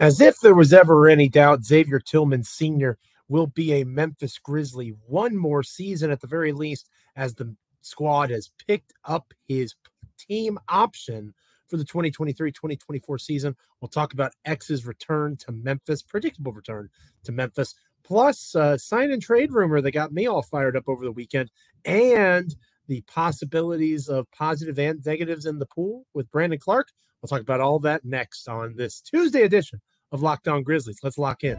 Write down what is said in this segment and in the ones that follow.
As if there was ever any doubt, Xavier Tillman Sr. will be a Memphis Grizzly one more season at the very least, as the squad has picked up his team option for the 2023 2024 season. We'll talk about X's return to Memphis, predictable return to Memphis, plus uh, sign and trade rumor that got me all fired up over the weekend, and the possibilities of positive and negatives in the pool with Brandon Clarke. We'll talk about all that next on this Tuesday edition of Locked On Grizzlies. Let's lock in.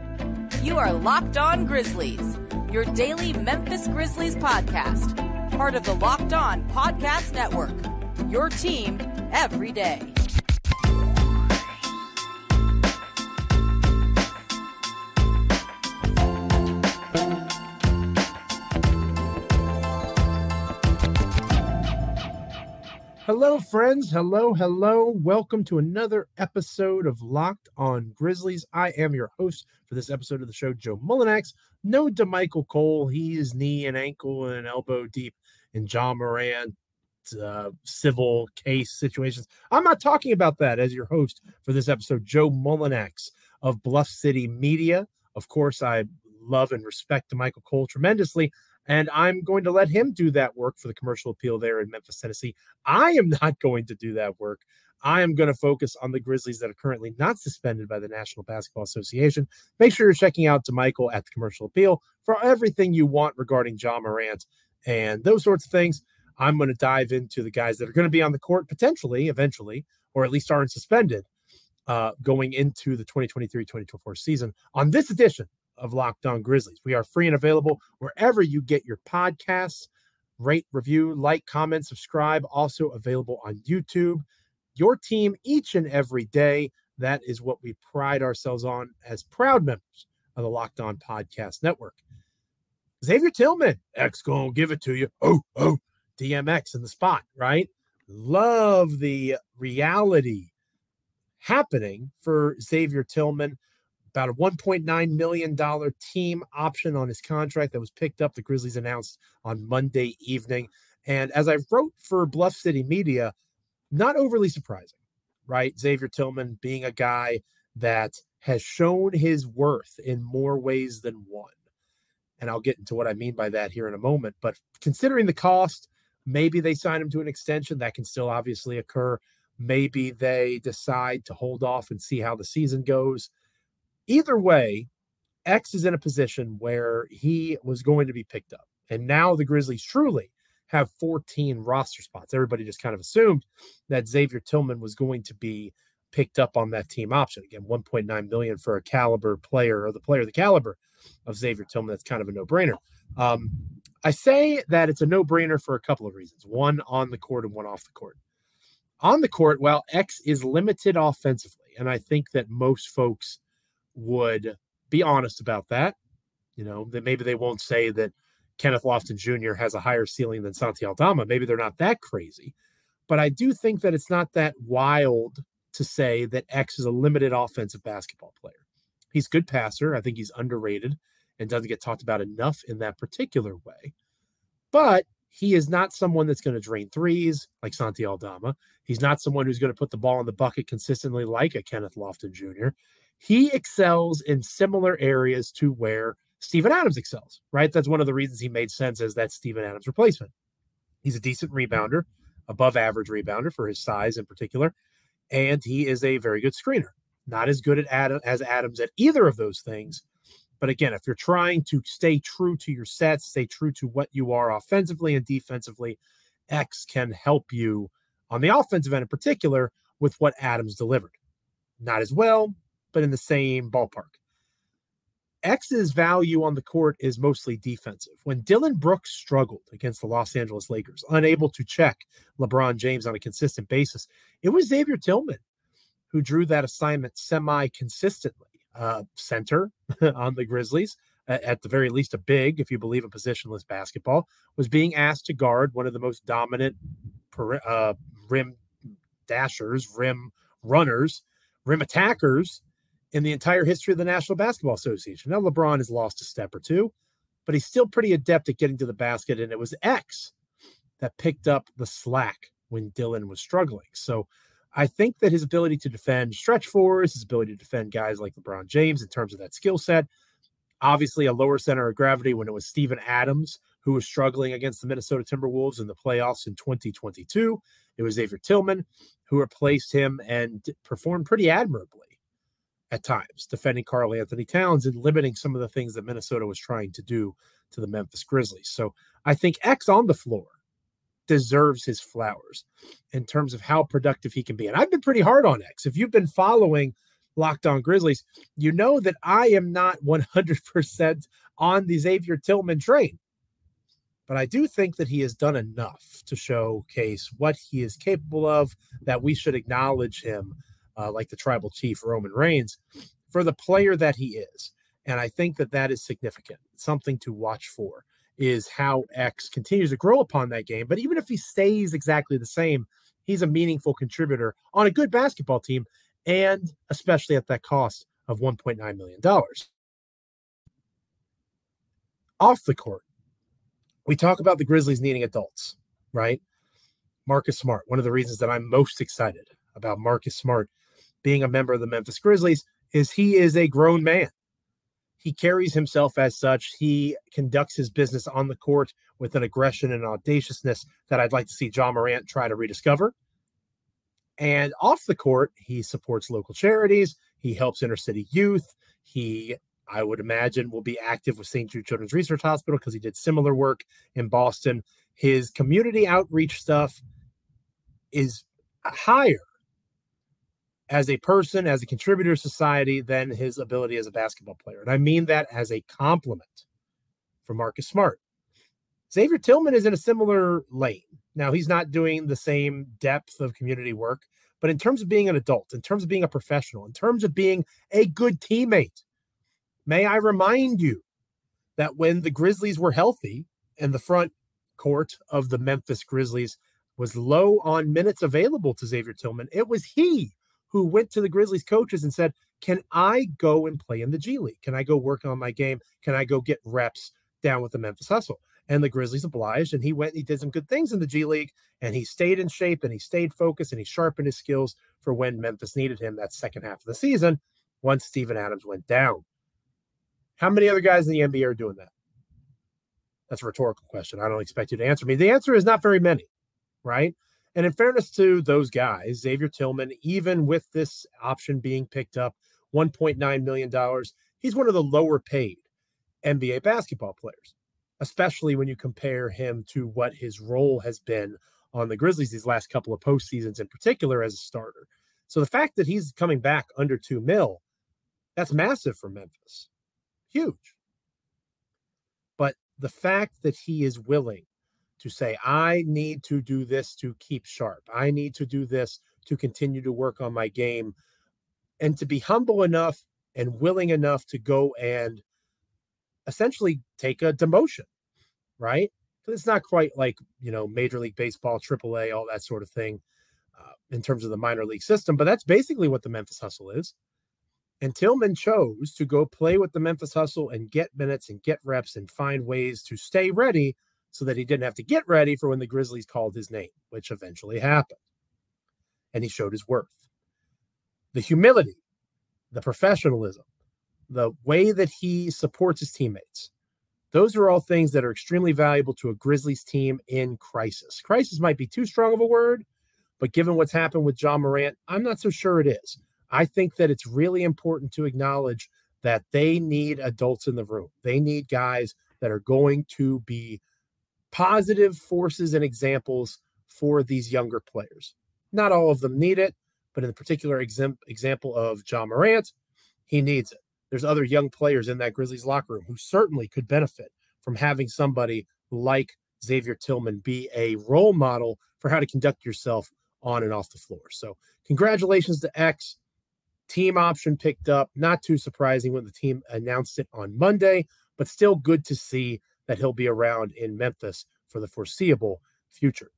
You are Locked On Grizzlies, your daily Memphis Grizzlies podcast, part of the Locked On Podcast Network. Your team every day. Hello, friends. Hello, hello. Welcome to another episode of Locked on Grizzlies. I am your host for this episode of the show, Joe Mullinax. No Damichael Cole. He is knee and ankle and elbow deep in Ja Morant uh, civil case situations. I'm not talking about that as your host for this episode, Joe Mullinax of Bluff City Media. Of course, I love and respect Michael Cole tremendously. And I'm going to let him do that work for the commercial appeal there in Memphis, Tennessee. I am not going to do that work. I am going to focus on the Grizzlies that are currently not suspended by the National Basketball Association. Make sure you're checking out Damichael at the commercial appeal for everything you want regarding Ja Morant and those sorts of things. I'm going to dive into the guys that are going to be on the court potentially, eventually, or at least aren't suspended uh, going into the 2023 2024 season on this edition of Locked On Grizzlies. We are free and available wherever you get your podcasts. Rate, review, like, comment, subscribe. Also available on YouTube. Your team each and every day. That is what we pride ourselves on as proud members of the Locked On Podcast Network. Xavier Tillman, X gonna give it to you. Oh, oh, DMX in the spot, right? Love the reality happening for Xavier Tillman about a $1.9 million team option on his contract that was picked up. The Grizzlies announced on Monday evening. And as I wrote for Bluff City Media, not overly surprising, right? Xavier Tillman being a guy that has shown his worth in more ways than one. And I'll get into what I mean by that here in a moment. But considering the cost, maybe they sign him to an extension. That can still obviously occur. Maybe they decide to hold off and see how the season goes either way, X is in a position where he was going to be picked up. And now the Grizzlies truly have 14 roster spots. Everybody just kind of assumed that Xavier Tillman was going to be picked up on that team option. Again, 1.9 million for a caliber player or the player of the caliber of Xavier Tillman. That's kind of a no-brainer. Um, I say that it's a no-brainer for a couple of reasons. One on the court and one off the court. On the court, well, X is limited offensively, and I think that most folks would be honest about that. You know, that maybe they won't say that Kenneth Lofton Jr. has a higher ceiling than Santi Aldama. Maybe they're not that crazy. But I do think that it's not that wild to say that X is a limited offensive basketball player. He's good passer. I think he's underrated and doesn't get talked about enough in that particular way. But he is not someone that's going to drain threes like Santi Aldama. He's not someone who's going to put the ball in the bucket consistently like a Kenneth Lofton Jr he excels in similar areas to where Steven Adams excels, right? That's one of the reasons he made sense as that Steven Adams replacement. He's a decent rebounder, above average rebounder for his size in particular, and he is a very good screener. Not as good at Adam, as Adams at either of those things. But again, if you're trying to stay true to your sets, stay true to what you are offensively and defensively, X can help you on the offensive end in particular with what Adams delivered. Not as well, but in the same ballpark. X's value on the court is mostly defensive. When Dillon Brooks struggled against the Los Angeles Lakers, unable to check LeBron James on a consistent basis, it was Xavier Tillman who drew that assignment semi consistently. Uh, center on the Grizzlies, at the very least, a big, if you believe in positionless basketball, was being asked to guard one of the most dominant uh, rim dashers, rim runners, rim attackers in the entire history of the National Basketball Association. Now, LeBron has lost a step or two, but he's still pretty adept at getting to the basket. And it was X that picked up the slack when Dillon was struggling. So I think that his ability to defend stretch fours, his ability to defend guys like LeBron James in terms of that skill set, obviously a lower center of gravity when it was Steven Adams who was struggling against the Minnesota Timberwolves in the playoffs in 2022. It was Xavier Tillman who replaced him and performed pretty admirably at times, defending Karl-Anthony Towns and limiting some of the things that Minnesota was trying to do to the Memphis Grizzlies. So I think X on the floor deserves his flowers in terms of how productive he can be. And I've been pretty hard on X. If you've been following Locked On Grizzlies, you know that I am not 100% on the Xavier Tillman train. But I do think that he has done enough to showcase what he is capable of, that we should acknowledge him, uh, like the tribal chief Roman Reigns, for the player that he is. And I think that that is significant, something to watch for is how X continues to grow upon that game. But even if he stays exactly the same, he's a meaningful contributor on a good basketball team, and especially at that cost of $1.9 million. Off the court, we talk about the Grizzlies needing adults, right? Marcus Smart, one of the reasons that I'm most excited about Marcus Smart being a member of the Memphis Grizzlies is he is a grown man he carries himself as such. He conducts his business on the court with an aggression and audaciousness that I'd like to see Ja Morant try to rediscover. And off the court, he supports local charities. He helps inner city youth. He, I would imagine, will be active with St. Jude Children's Research Hospital because he did similar work in Boston. His community outreach stuff is higher as a person, as a contributor to society, than his ability as a basketball player. And I mean that as a compliment for Marcus Smart. Xavier Tillman is in a similar lane. Now, he's not doing the same depth of community work, but in terms of being an adult, in terms of being a professional, in terms of being a good teammate, may I remind you that when the Grizzlies were healthy and the front court of the Memphis Grizzlies was low on minutes available to Xavier Tillman, it was he who went to the Grizzlies coaches and said, Can I go and play in the G League? Can I go work on my game? Can I go get reps down with the Memphis Hustle? And the Grizzlies obliged, and he went, he did some good things in the G League, and he stayed in shape and he stayed focused and he sharpened his skills for when Memphis needed him that second half of the season once Steven Adams went down. How many other guys in the NBA are doing that? That's a rhetorical question. I don't expect you to answer me. The answer is not very many, right? And in fairness to those guys, Xavier Tillman, even with this option being picked up, $1.9 million, he's one of the lower paid NBA basketball players, especially when you compare him to what his role has been on the Grizzlies these last couple of postseasons, in particular as a starter. So the fact that he's coming back under two mil, that's massive for Memphis. Huge. But the fact that he is willing to say, I need to do this to keep sharp. I need to do this to continue to work on my game and to be humble enough and willing enough to go and essentially take a demotion, right? It's not quite like, you know, Major League Baseball, AAA, all that sort of thing uh, in terms of the minor league system, but that's basically what the Memphis Hustle is. And Tillman chose to go play with the Memphis Hustle and get minutes and get reps and find ways to stay ready so that he didn't have to get ready for when the Grizzlies called his name, which eventually happened. And he showed his worth. The humility, the professionalism, the way that he supports his teammates. Those are all things that are extremely valuable to a Grizzlies team in crisis. Crisis might be too strong of a word, but given what's happened with Ja Morant, I'm not so sure it is. I think that it's really important to acknowledge that they need adults in the room. They need guys that are going to be positive forces and examples for these younger players. Not all of them need it, but in the particular exam- example of Ja Morant, he needs it. There's other young players in that Grizzlies locker room who certainly could benefit from having somebody like Xavier Tillman be a role model for how to conduct yourself on and off the floor. So, congratulations to X. Team option picked up. Not too surprising when the team announced it on Monday, but still good to see that he'll be around in Memphis for the foreseeable future.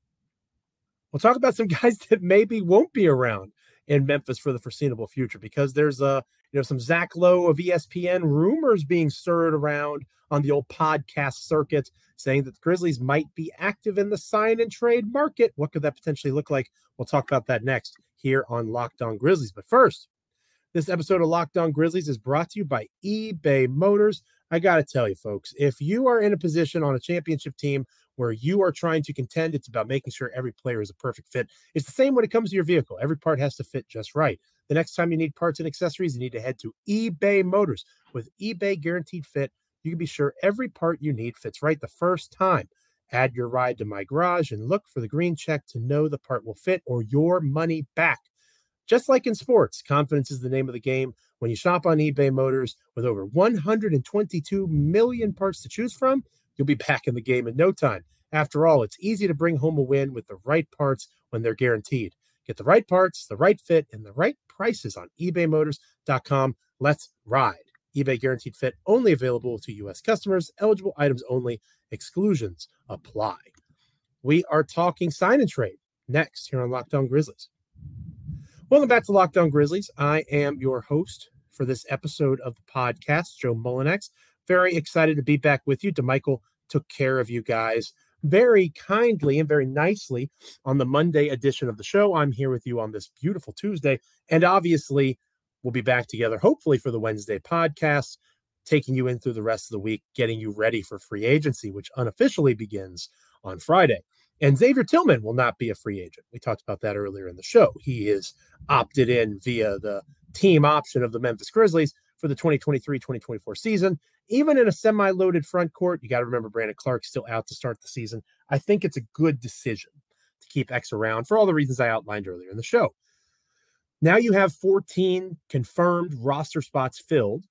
We'll talk about some guys that maybe won't be around in Memphis for the foreseeable future because there's a uh, you know some Zach Lowe of ESPN rumors being stirred around on the old podcast circuit saying that the Grizzlies might be active in the sign and trade market. What could that potentially look like? We'll talk about that next here on Locked On Grizzlies. But first, this episode of Locked On Grizzlies is brought to you by eBay Motors. I got to tell you, folks, if you are in a position on a championship team where you are trying to contend, it's about making sure every player is a perfect fit. It's the same when it comes to your vehicle. Every part has to fit just right. The next time you need parts and accessories, you need to head to eBay Motors. With eBay Guaranteed Fit, you can be sure every part you need fits right the first time. Add your ride to my garage and look for the green check to know the part will fit or your money back. Just like in sports, confidence is the name of the game. When you shop on eBay Motors with over 122 million parts to choose from, you'll be back in the game in no time. After all, it's easy to bring home a win with the right parts when they're guaranteed. Get the right parts, the right fit, and the right prices on ebaymotors.com. Let's ride. eBay guaranteed fit only available to U.S. customers, eligible items only, exclusions apply. We are talking sign and trade next here on Locked On Grizzlies. Welcome back to Locked On Grizzlies. I am your host for this episode of the podcast, Joe Mullinax. Very excited to be back with you. Damichael took care of you guys very kindly and very nicely on the Monday edition of the show. I'm here with you on this beautiful Tuesday. And obviously, we'll be back together, hopefully, for the Wednesday podcast, taking you in through the rest of the week, getting you ready for free agency, which unofficially begins on Friday. And Xavier Tillman will not be a free agent. We talked about that earlier in the show. He is opted in via the team option of the Memphis Grizzlies for the 2023 2024 season. Even in a semi loaded front court, you got to remember Brandon Clarke still out to start the season. I think it's a good decision to keep X around for all the reasons I outlined earlier in the show. Now you have 14 confirmed roster spots filled,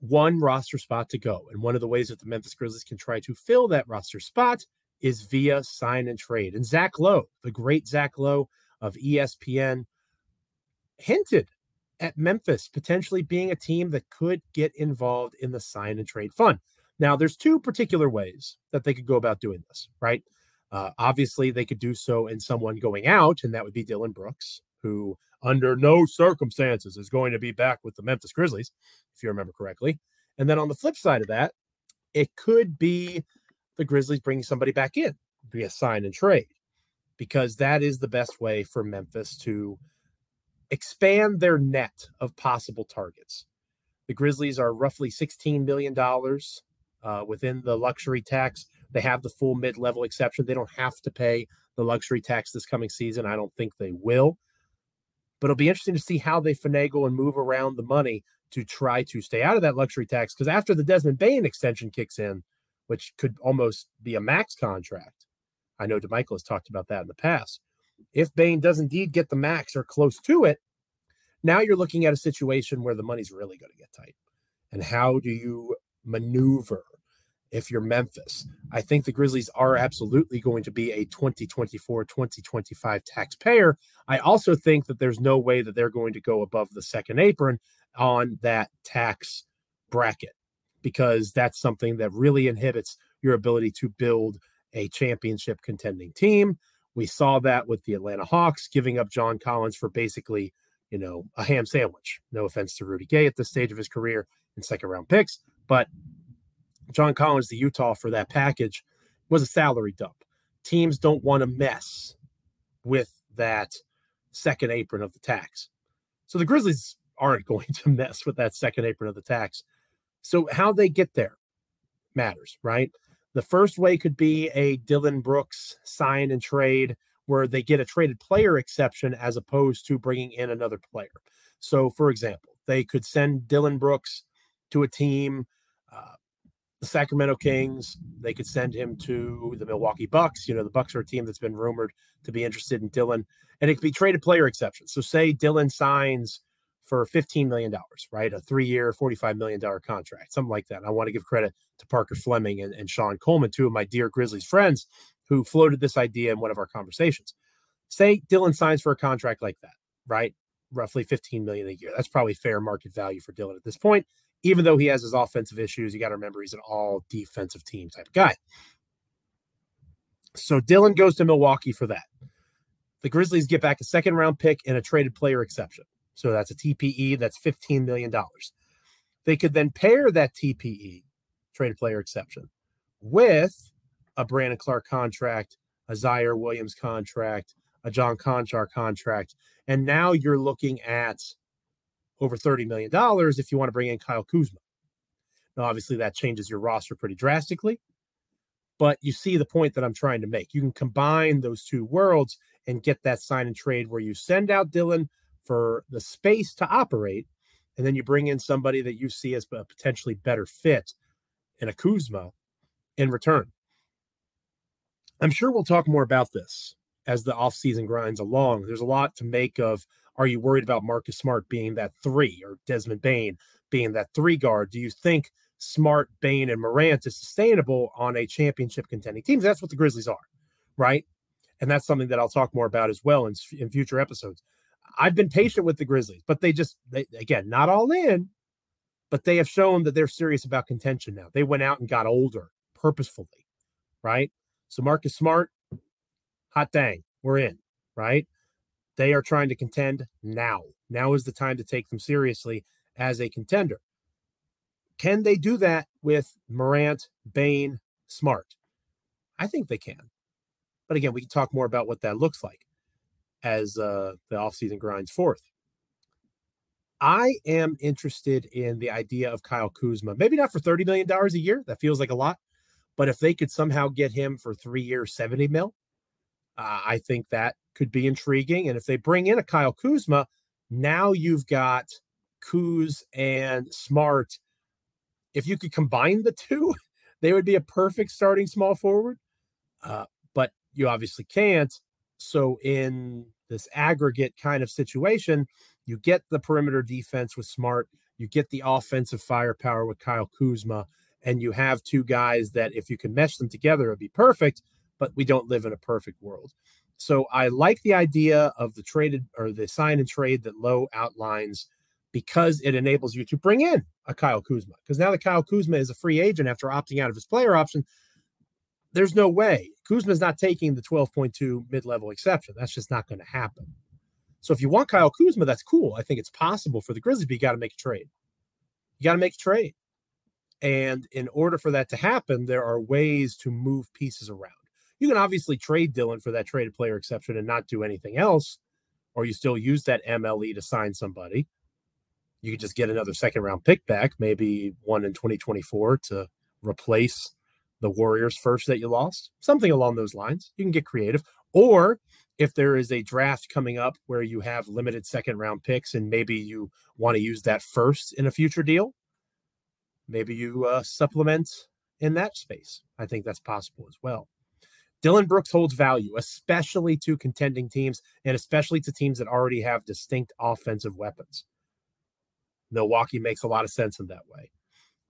one roster spot to go. And one of the ways that the Memphis Grizzlies can try to fill that roster spot is via sign and trade. And Zach Lowe, the great Zach Lowe of ESPN, hinted at Memphis potentially being a team that could get involved in the sign and trade fund. Now, there's two particular ways that they could go about doing this, right? Uh, obviously, they could do so in someone going out, and that would be Dillon Brooks, who under no circumstances is going to be back with the Memphis Grizzlies, if you remember correctly. And then on the flip side of that, it could be the Grizzlies bringing somebody back in via sign and trade, because that is the best way for Memphis to expand their net of possible targets. The Grizzlies are roughly $16 million uh, within the luxury tax. They have the full mid level exception. They don't have to pay the luxury tax this coming season. I don't think they will. But it'll be interesting to see how they finagle and move around the money to try to stay out of that luxury tax. Because after the Desmond Bane extension kicks in, which could almost be a max contract, I know Damichael has talked about that in the past. If Bane does indeed get the max or close to it, now you're looking at a situation where the money's really going to get tight. And how do you maneuver if you're Memphis? I think the Grizzlies are absolutely going to be a 2024 2025 taxpayer. I also think that there's no way that they're going to go above the second apron on that tax bracket because that's something that really inhibits your ability to build a championship contending team. We saw that with the Atlanta Hawks giving up John Collins for basically, you know, a ham sandwich. No offense to Rudy Gay at this stage of his career in second round picks, but John Collins, the Utah for that package, was a salary dump. Teams don't want to mess with that second apron of the tax. So the Grizzlies aren't going to mess with that second apron of the tax. So how they get there matters, right? The first way could be a Dillon Brooks sign and trade where they get a traded player exception as opposed to bringing in another player. So, for example, they could send Dillon Brooks to a team, uh, the Sacramento Kings. They could send him to the Milwaukee Bucks. You know, the Bucks are a team that's been rumored to be interested in Dillon, and it could be traded player exception. So, say Dillon signs for $15 million, right? A three year, $45 million contract, something like that. And I want to give credit to Parker Fleming and, and Sean Coleman, two of my dear Grizzlies friends who floated this idea in one of our conversations. Say Dillon signs for a contract like that, right? Roughly 15 million a year. That's probably fair market value for Dillon at this point. Even though he has his offensive issues, you got to remember he's an all defensive team type of guy. So Dillon goes to Milwaukee for that. The Grizzlies get back a second round pick and a traded player exception. So that's a TPE, that's $15 million. They could then pair that TPE, trade player exception, with a Brandon Clarke contract, a Ziaire Williams contract, a John Konchar contract, And now you're looking at over $30 million if you want to bring in Kyle Kuzma. Now, obviously, that changes your roster pretty drastically, but you see the point that I'm trying to make. You can combine those two worlds and get that sign and trade where you send out Dillon for the space to operate, and then you bring in somebody that you see as a potentially better fit in a Kuzma in return. I'm sure we'll talk more about this as the offseason grinds along. There's a lot to make of are you worried about Marcus Smart being that three or Desmond Bane being that three guard? Do you think Smart, Bane, and Morant is sustainable on a championship contending team? That's what the Grizzlies are, right? And that's something that I'll talk more about as well in, in future episodes. I've been patient with the Grizzlies, but they just, they, again, not all in, but they have shown that they're serious about contention now. They went out and got older purposefully, right? So Marcus Smart, hot dang, we're in, right? They are trying to contend now. Now is the time to take them seriously as a contender. Can they do that with Morant, Bane, Smart? I think they can. But again, we can talk more about what that looks like as uh, the offseason grinds forth. I am interested in the idea of Kyle Kuzma. Maybe not for $30 million a year. That feels like a lot. But if they could somehow get him for three years, 70 mil, uh, I think that could be intriguing. And if they bring in a Kyle Kuzma, now you've got Kuz and Smart. If you could combine the two, they would be a perfect starting small forward. Uh, but you obviously can't. So in this aggregate kind of situation, you get the perimeter defense with Smart, you get the offensive firepower with Kyle Kuzma, and you have two guys that if you can mesh them together, it'd be perfect. But we don't live in a perfect world. So I like the idea of the traded or the sign and trade that Lowe outlines because it enables you to bring in a Kyle Kuzma. Because now that Kyle Kuzma is a free agent after opting out of his player option, there's no way Kuzma is not taking the 12.2 mid-level exception. That's just not going to happen. So if you want Kyle Kuzma, that's cool. I think it's possible for the Grizzlies, but you got to make a trade. You got to make a trade. And in order for that to happen, there are ways to move pieces around. You can obviously trade Dillon for that traded player exception and not do anything else, or you still use that MLE to sign somebody. You could just get another second round pick back, maybe one in 2024 to replace the Warriors first that you lost, something along those lines. You can get creative. Or if there is a draft coming up where you have limited second round picks and maybe you want to use that first in a future deal, maybe you uh, supplement in that space. I think that's possible as well. Dillon Brooks holds value, especially to contending teams and especially to teams that already have distinct offensive weapons. Milwaukee makes a lot of sense in that way.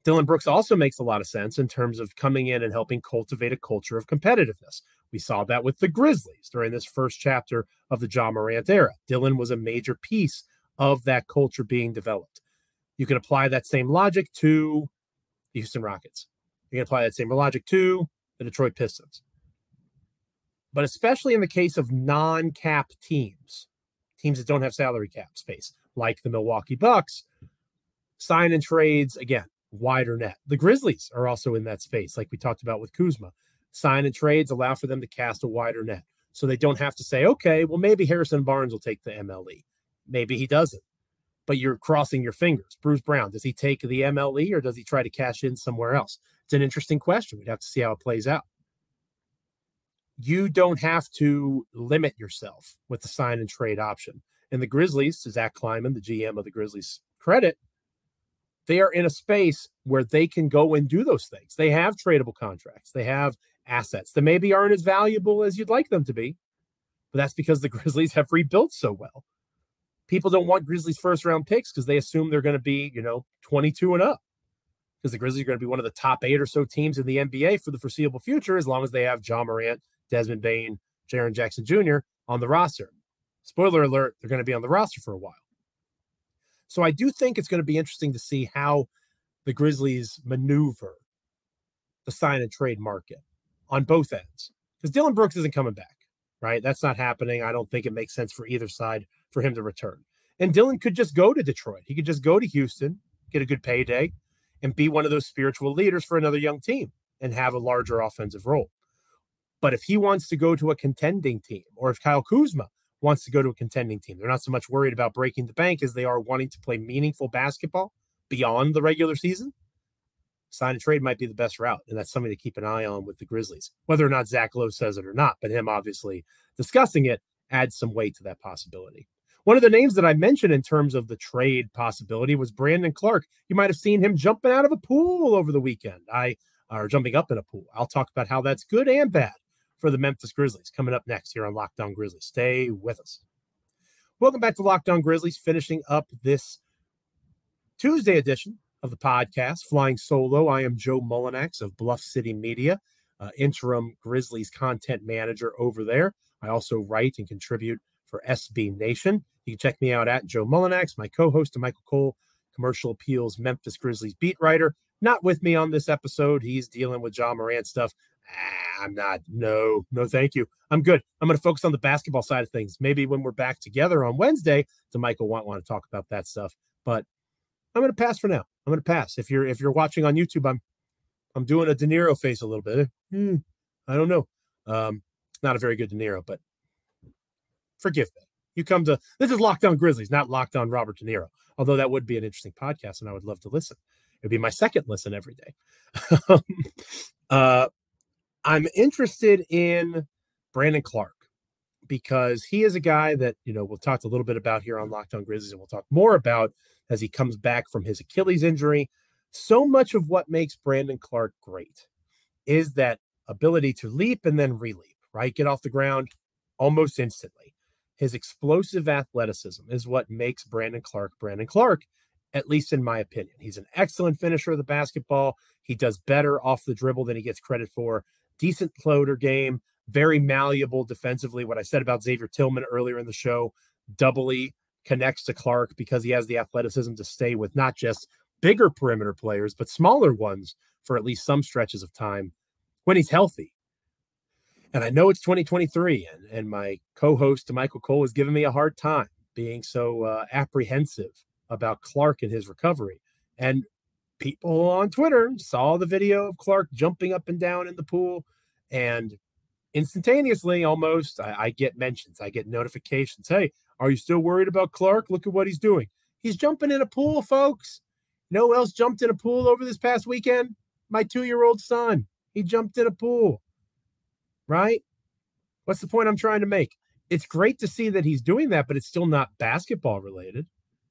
Dillon Brooks also makes a lot of sense in terms of coming in and helping cultivate a culture of competitiveness. We saw that with the Grizzlies during this first chapter of the Ja Morant era. Dillon was a major piece of that culture being developed. You can apply that same logic to the Houston Rockets. You can apply that same logic to the Detroit Pistons but especially in the case of non cap teams, teams that don't have salary cap space, like the Milwaukee Bucks, sign and trades, again, wider net. The Grizzlies are also in that space, like we talked about with Kuzma. Sign and trades allow for them to cast a wider net. So they don't have to say, okay, well, maybe Harrison Barnes will take the MLE. Maybe he doesn't. But you're crossing your fingers. Bruce Brown, does he take the MLE or does he try to cash in somewhere else? It's an interesting question. We'd have to see how it plays out you don't have to limit yourself with the sign and trade option. And the Grizzlies, Zach Kleiman, the GM of the Grizzlies, credit, they are in a space where they can go and do those things. They have tradable contracts, they have assets that maybe aren't as valuable as you'd like them to be, but that's because the Grizzlies have rebuilt so well. People don't want Grizzlies first round picks because they assume they're going to be, you know, 22 and up. Because the Grizzlies are going to be one of the top eight or so teams in the NBA for the foreseeable future, as long as they have Ja Morant Desmond Bane, Jaren Jackson Jr. on the roster. Spoiler alert, they're going to be on the roster for a while. So I do think it's going to be interesting to see how the Grizzlies maneuver the sign and trade market on both ends. Because Dillon Brooks isn't coming back, right? That's not happening. I don't think it makes sense for either side for him to return. And Dillon could just go to Detroit. He could just go to Houston, get a good payday, and be one of those spiritual leaders for another young team and have a larger offensive role. But if he wants to go to a contending team, or if Kyle Kuzma wants to go to a contending team. They're not so much worried about breaking the bank as they are wanting to play meaningful basketball beyond the regular season. Sign and trade might be the best route, and that's something to keep an eye on with the Grizzlies. Whether or not Zach Lowe says it or not, but him obviously discussing it adds some weight to that possibility. One of the names that I mentioned in terms of the trade possibility was Brandon Clarke. You might have seen him jumping out of a pool over the weekend. I or jumping up in a pool. I'll talk about how that's good and bad for the Memphis Grizzlies coming up next here on Locked On Grizzlies. Stay with us. Welcome back to Locked On Grizzlies, finishing up this Tuesday edition of the podcast, Flying Solo. I am Joe Mullinax of Bluff City Media, uh, interim Grizzlies content manager over there. I also write and contribute for SB Nation. You can check me out at Joe Mullinax, my co host, Michael Cole, Commercial Appeals Memphis Grizzlies beat writer. Not with me on this episode. He's dealing with Ja Morant stuff. Ah, I'm not. No, no, thank you. I'm good. I'm going to focus on the basketball side of things. Maybe when we're back together on Wednesday, to Michael won't want to talk about that stuff. But I'm going to pass for now. I'm going to pass. If you're if you're watching on YouTube, I'm I'm doing a De Niro face a little bit. Hmm, I don't know. Um, not a very good De Niro, but forgive me. You come to this is Locked On Grizzlies, not Locked On Robert De Niro. Although that would be an interesting podcast, and I would love to listen. It'd be my second listen every day. uh, I'm interested in Brandon Clarke because he is a guy that, you know, we'll talk a little bit about here on Locked On Grizzlies and we'll talk more about as he comes back from his Achilles injury. So much of what makes Brandon Clarke great is that ability to leap and then releap, right? Get off the ground almost instantly. His explosive athleticism is what makes Brandon Clarke Brandon Clarke, at least in my opinion. He's an excellent finisher of the basketball. He does better off the dribble than he gets credit for decent floater game, very malleable defensively. What I said about Xavier Tillman earlier in the show doubly connects to Clarke because he has the athleticism to stay with not just bigger perimeter players, but smaller ones for at least some stretches of time when he's healthy. And I know it's 2023, and, and my co host, Michael Cole, has given me a hard time being so uh, apprehensive about Clarke and his recovery. And people on Twitter saw the video of Clarke jumping up and down in the pool, and instantaneously, almost, I, I, get mentions, I get notifications. Hey, are you still worried about Clarke? Look at what he's doing. He's jumping in a pool, folks. No one else jumped in a pool over this past weekend? My two year old son. He jumped in a pool, right? What's the point I'm trying to make? It's great to see that he's doing that, but it's still not basketball related.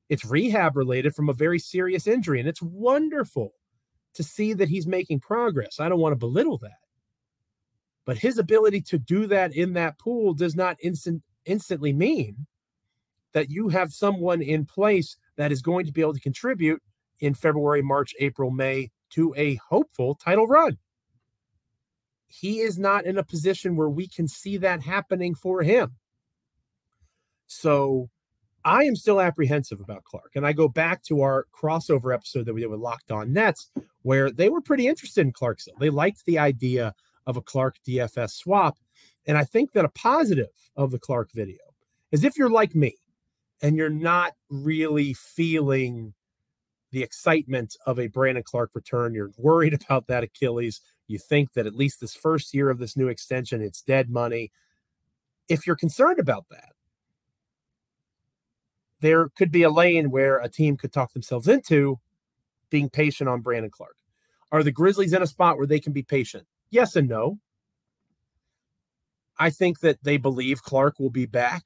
It's rehab related from a very serious injury. And it's wonderful to see that he's making progress. I don't want to belittle that. But his ability to do that in that pool does not instant, instantly mean that you have someone in place that is going to be able to contribute in February, March, April, May to a hopeful title run. He is not in a position where we can see that happening for him. So I am still apprehensive about Clarke. And I go back to our crossover episode that we did with Locked On Nets, where they were pretty interested in Clarksville. They liked the idea of a Clarke DFS swap. And I think that a positive of the Clarke video is if you're like me and you're not really feeling the excitement of a Brandon Clarke return, you're worried about that Achilles. You think that at least this first year of this new extension, it's dead money. If you're concerned about that, there could be a lane where a team could talk themselves into being patient on Brandon Clarke. Are the Grizzlies in a spot where they can be patient? Yes and no. I think that they believe Clarke will be back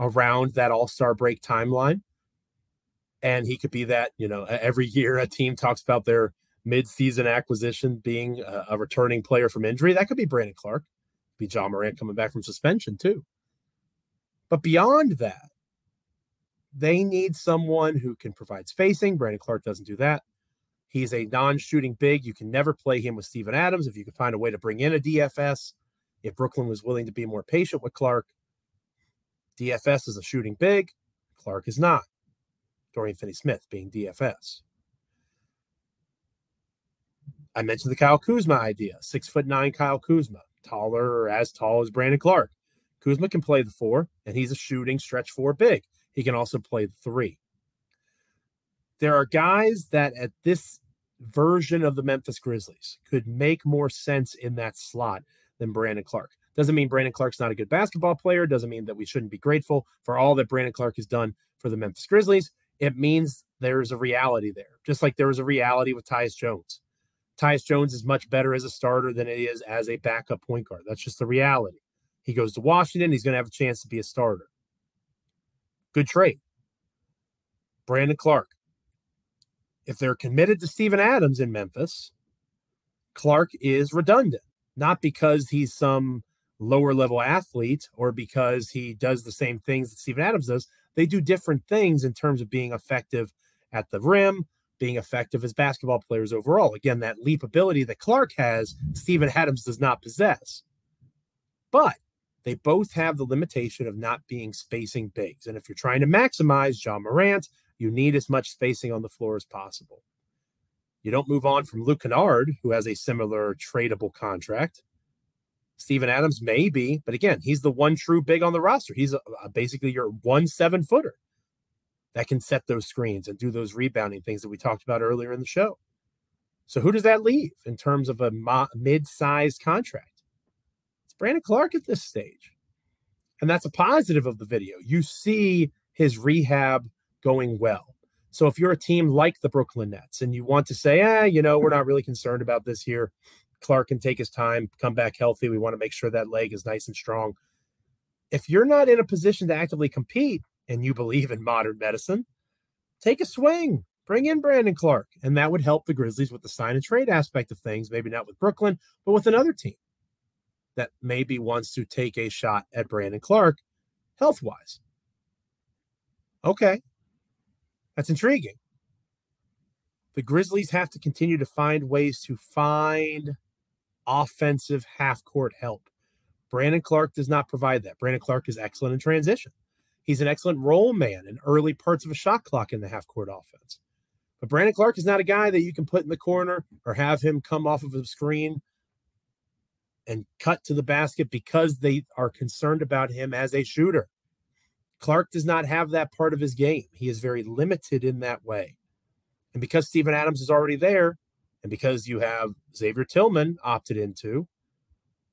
around that all star break timeline. And he could be that, you know, every year a team talks about their mid-season acquisition being a, a returning player from injury. That could be Brandon Clarke, be Ja Morant coming back from suspension too. But beyond that, they need someone who can provide spacing. Brandon Clarke doesn't do that. He's a non shooting big. You can never play him with Steven Adams if you can find a way to bring in a DFS. If Brooklyn was willing to be more patient with Clarke, DFS is a shooting big. Clarke is not. Dorian Finney Smith being DFS. I mentioned the Kyle Kuzma idea. Six foot nine Kyle Kuzma, taller or as tall as Brandon Clarke. Kuzma can play the four, and he's a shooting stretch four big. He can also play three. There are guys that at this version of the Memphis Grizzlies could make more sense in that slot than Brandon Clarke. Doesn't mean Brandon Clarke's not a good basketball player. Doesn't mean that we shouldn't be grateful for all that Brandon Clarke has done for the Memphis Grizzlies. It means there's a reality there, just like there was a reality with Tyus Jones. Tyus Jones is much better as a starter than he is as a backup point guard. That's just the reality. He goes to Washington, he's going to have a chance to be a starter. Good trade. Brandon Clarke. If they're committed to Steven Adams in Memphis, Clarke is redundant, not because he's some lower level athlete or because he does the same things that Steven Adams does. They do different things in terms of being effective at the rim, being effective as basketball players overall. Again, that leap ability that Clarke has, Steven Adams does not possess. But they both have the limitation of not being spacing bigs. And if you're trying to maximize Ja Morant, you need as much spacing on the floor as possible. You don't move on from Luke Kennard, who has a similar tradable contract. Steven Adams may be, but again, he's the one true big on the roster. He's a, a basically your one seven footer that can set those screens and do those rebounding things that we talked about earlier in the show. So who does that leave in terms of a mo- mid-sized contract? Brandon Clarke at this stage. And that's a positive of the video. You see his rehab going well. So if you're a team like the Brooklyn Nets and you want to say, ah, you know, we're not really concerned about this here. Clarke can take his time, come back healthy. We want to make sure that leg is nice and strong. If you're not in a position to actively compete and you believe in modern medicine, take a swing, bring in Brandon Clarke. And that would help the Grizzlies with the sign and trade aspect of things, maybe not with Brooklyn, but with another team that maybe wants to take a shot at Brandon Clarke health wise. Okay. That's intriguing. The Grizzlies have to continue to find ways to find offensive half court help. Brandon Clarke does not provide that. Brandon Clarke is excellent in transition. He's an excellent role man in early parts of a shot clock in the half court offense. But Brandon Clarke is not a guy that you can put in the corner or have him come off of a screen and cut to the basket because they are concerned about him as a shooter. Clarke does not have that part of his game. He is very limited in that way. And because Steven Adams is already there, and because you have Xavier Tillman opted into,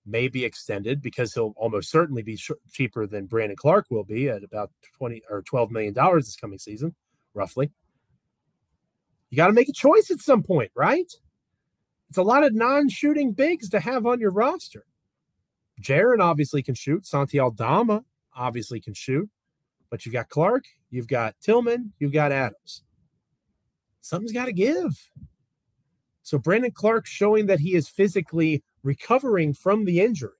may be extended because he'll almost certainly be sh- cheaper than Brandon Clarke will be at about 20 or 12 million dollars this coming season, roughly. You got to make a choice at some point, right? It's a lot of non-shooting bigs to have on your roster. Jaren obviously can shoot. Santi Aldama obviously can shoot. But you've got Clarke, you've got Tillman, you've got Adams. Something's got to give. So Brandon Clarke showing that he is physically recovering from the injury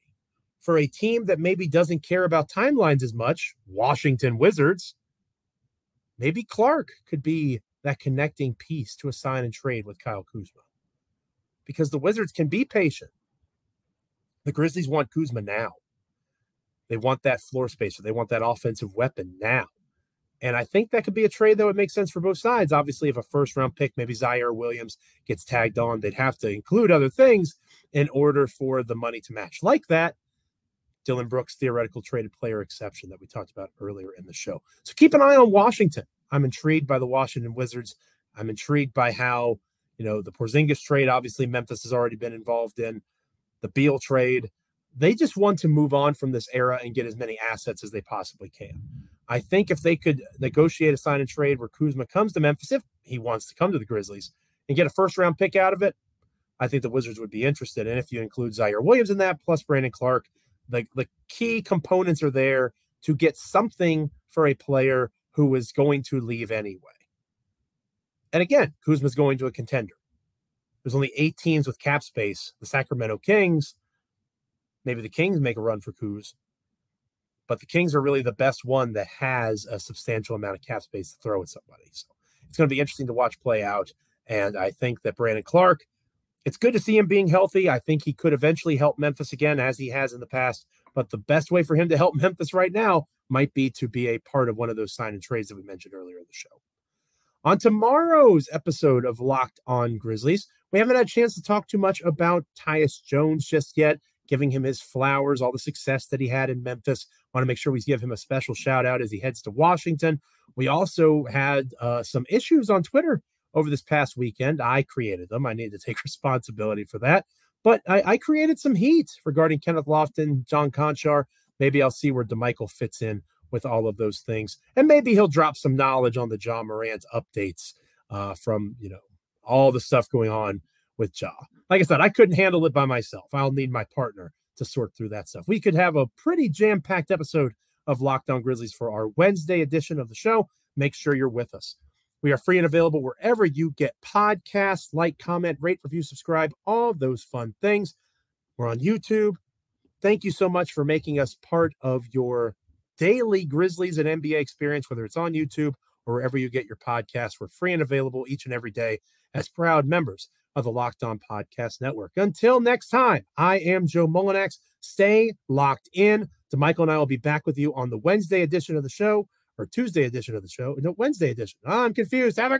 for a team that maybe doesn't care about timelines as much, Washington Wizards. Maybe Clarke could be that connecting piece to a sign and trade with Kyle Kuzma. Because the Wizards can be patient. The Grizzlies want Kuzma now. They want that floor spacer. They want that offensive weapon now. And I think that could be a trade that would make sense for both sides. Obviously, if a first round pick, maybe Ziaire Williams, gets tagged on, they'd have to include other things in order for the money to match. Like that, Dillon Brooks' theoretical traded player exception that we talked about earlier in the show. So keep an eye on Washington. I'm intrigued by the Washington Wizards. I'm intrigued by how, you know, the Porzingis trade, obviously, Memphis has already been involved in the Beal trade. They just want to move on from this era and get as many assets as they possibly can. I think if they could negotiate a sign and trade where Kuzma comes to Memphis, if he wants to come to the Grizzlies and get a first round pick out of it, I think the Wizards would be interested. And if you include Ziaire Williams in that, plus Brandon Clarke, the, the key components are there to get something for a player who is going to leave anyway. And again, Kuzma's going to a contender. There's only eight teams with cap space. The Sacramento Kings, maybe the Kings make a run for Kuz, but the Kings are really the best one that has a substantial amount of cap space to throw at somebody. So it's going to be interesting to watch play out. And I think that Brandon Clarke, it's good to see him being healthy. I think he could eventually help Memphis again, as he has in the past. But the best way for him to help Memphis right now might be to be a part of one of those sign and trades that we mentioned earlier in the show. On tomorrow's episode of Locked On Grizzlies, we haven't had a chance to talk too much about Tyus Jones just yet giving him his flowers, all the success that he had in Memphis. Want to make sure we give him a special shout out as he heads to Washington. We also had uh, some issues on Twitter over this past weekend. I created them. I need to take responsibility for that. But I, I created some heat regarding Kenneth Lofton, John Konchar. Maybe I'll see where Damichael fits in with all of those things. And maybe he'll drop some knowledge on the Ja Morant updates uh, from, you know, all the stuff going on with Ja. Like I said, I couldn't handle it by myself. I'll need my partner to sort through that stuff. We could have a pretty jam packed episode of Locked On Grizzlies for our Wednesday edition of the show. Make sure you're with us. We are free and available wherever you get podcasts. Like, comment, rate, review, subscribe, all those fun things. We're on YouTube. Thank you so much for making us part of your daily Grizzlies and NBA experience, whether it's on YouTube or wherever you get your podcasts. We're free and available each and every day as proud members of the Locked On Podcast Network. Until next time, I am Joe Mullinax. Stay locked in. Damichael and I will be back with you on the Wednesday edition of the show or Tuesday edition of the show. No, Wednesday edition. I'm confused. Have a